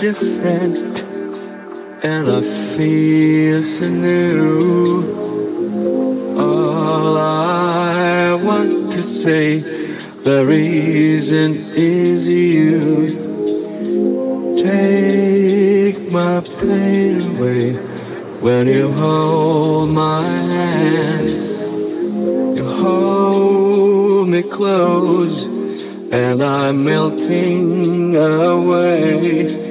different and I feel so new. All I want to say, the reason is you. Take my pain away when you hold my hands. You hold me close and I'm melting away.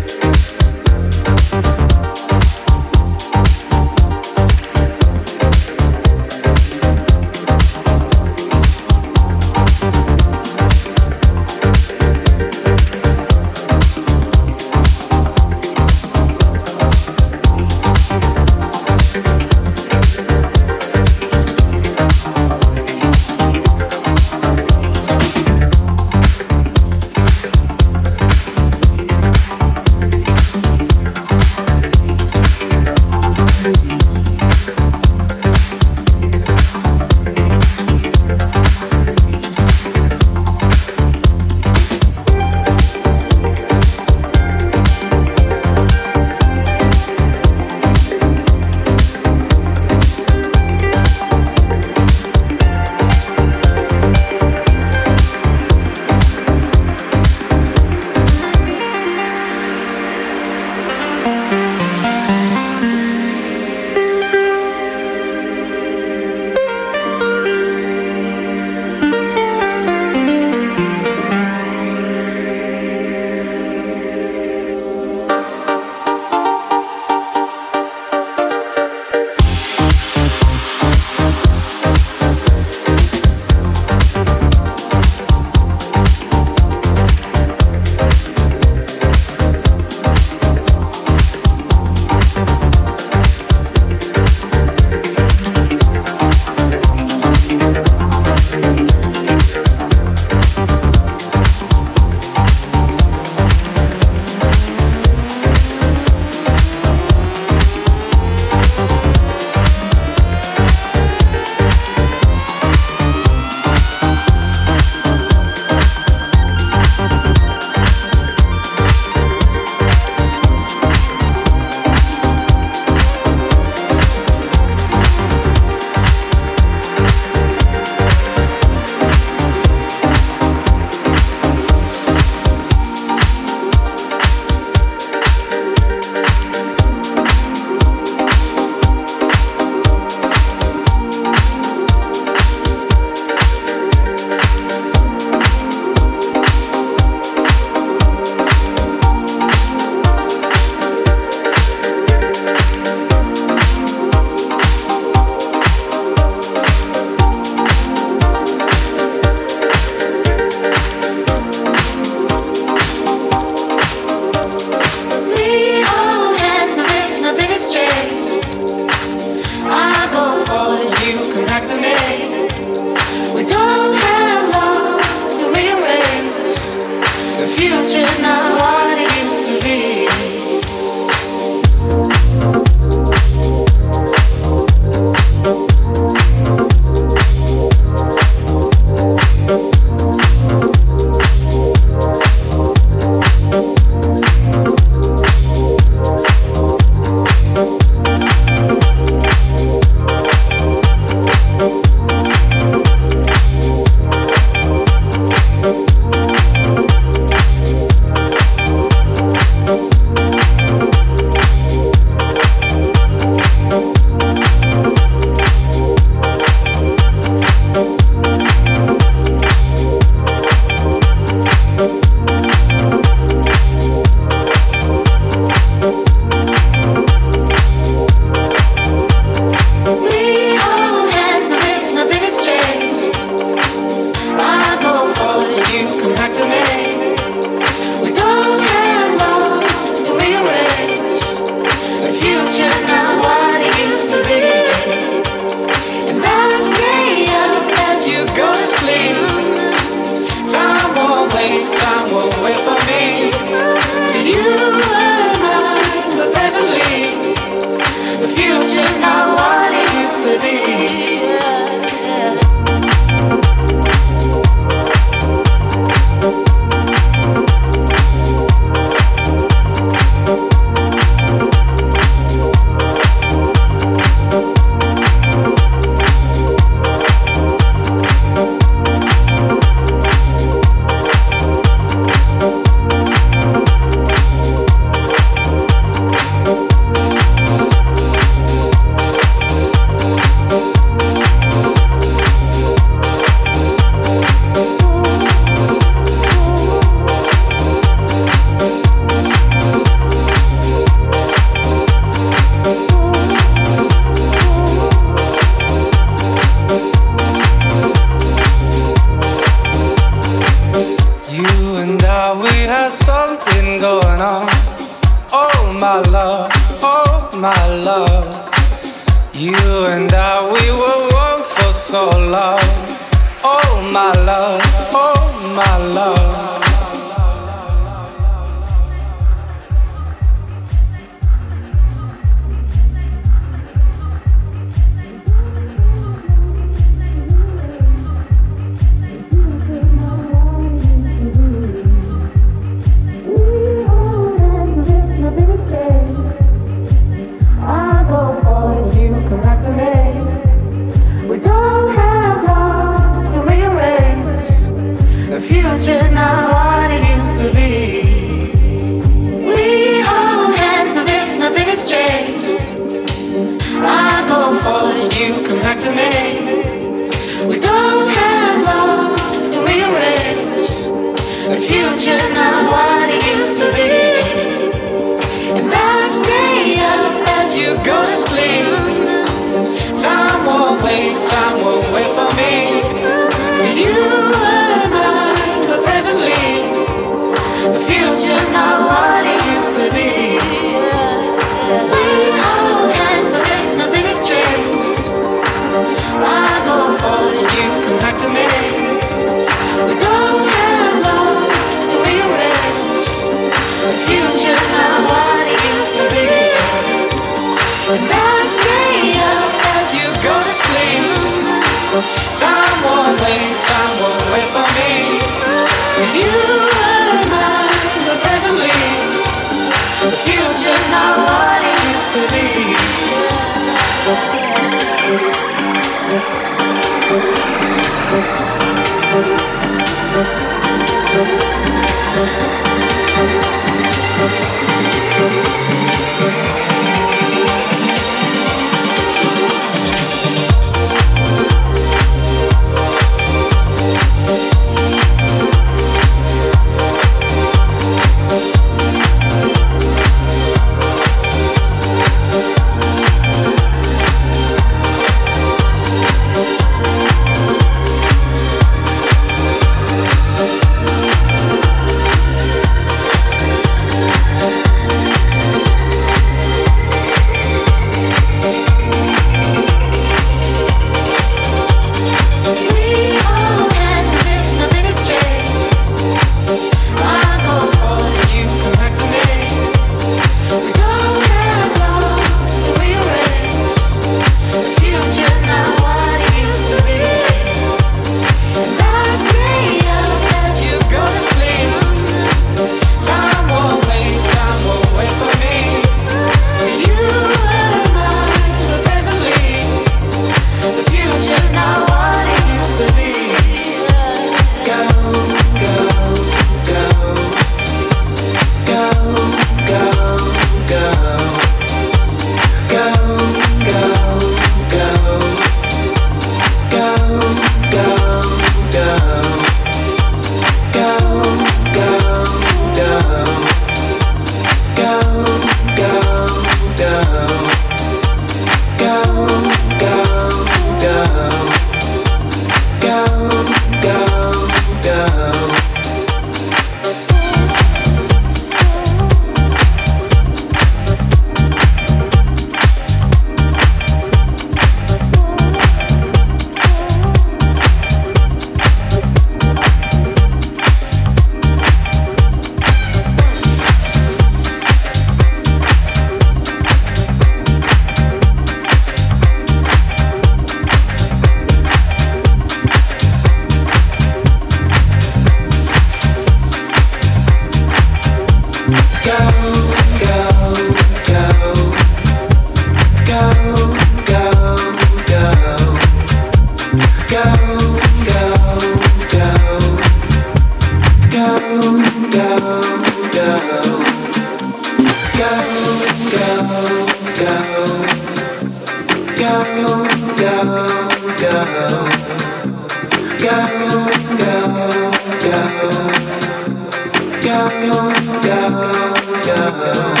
yeah, yeah, yeah.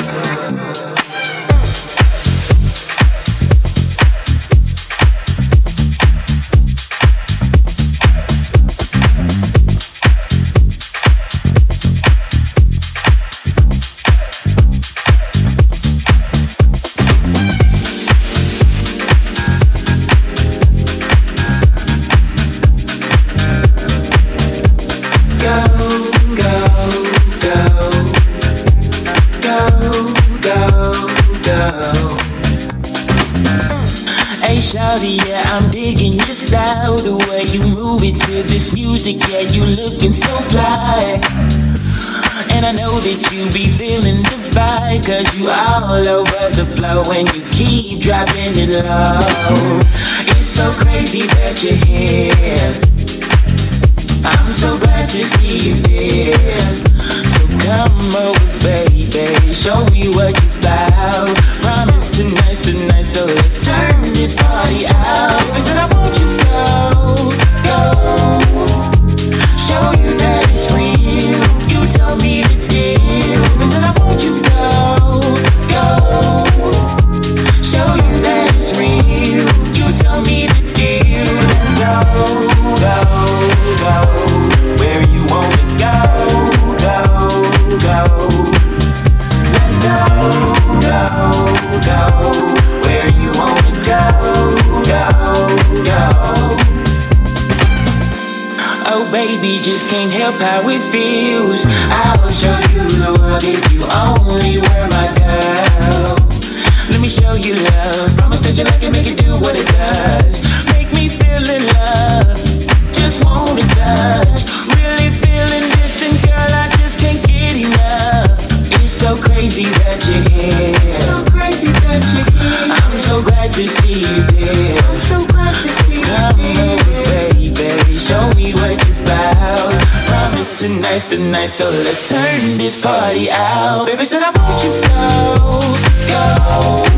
so let's turn this party out. Baby said I want you go, go.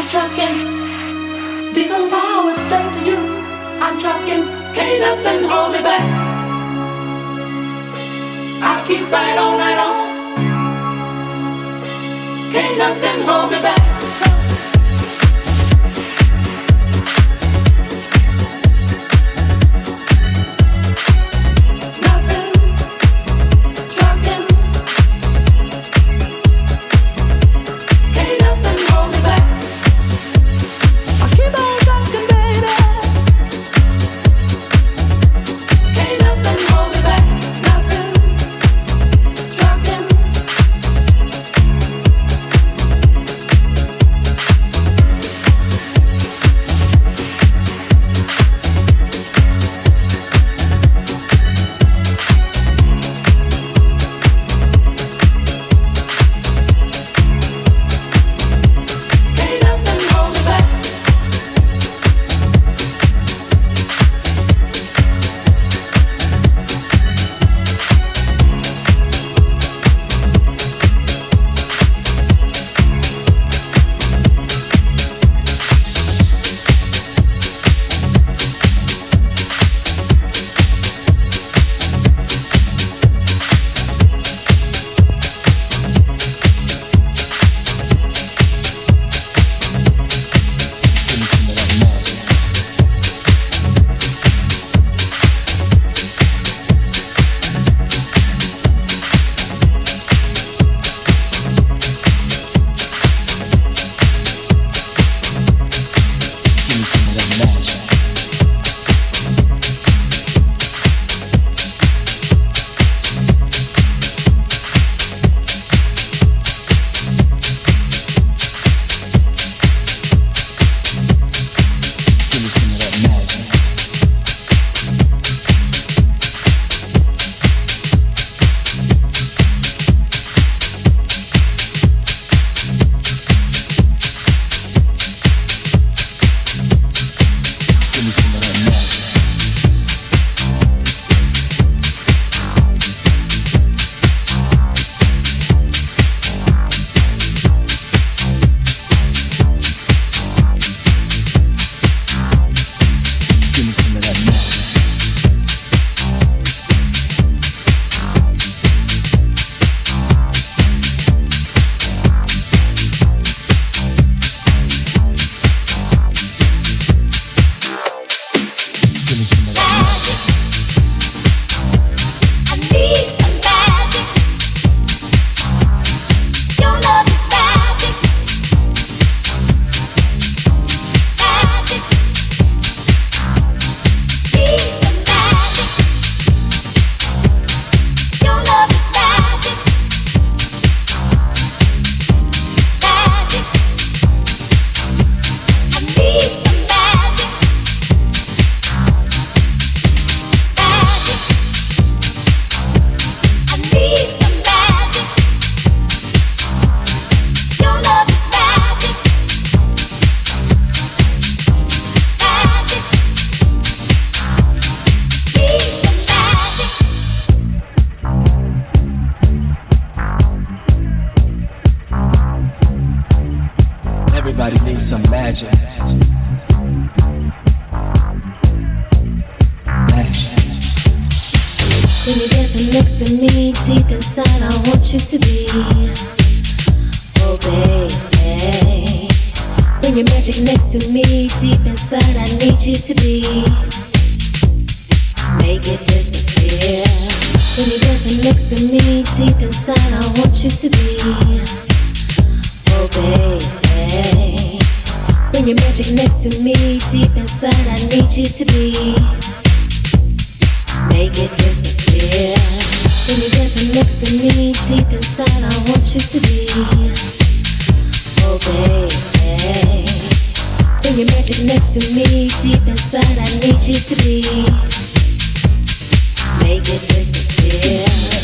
I'm trucking. Diesel power straight to you. I'm trucking. Can't nothing hold me back. I keep right on, right on. Can't nothing hold me back. to me deep inside. I want you to be. Oh, baby. Bring your magic next to me deep inside. I need you to be. Make it disappear. When you're dancing next to me deep inside, I want you to be. Oh, baby. Bring your magic next to me deep inside. I need you to be. Make it disappear. When you get next to me, deep inside, I want you to be. Oh, baby. When you're magic next to me, deep inside, I need you to be. Make it disappear.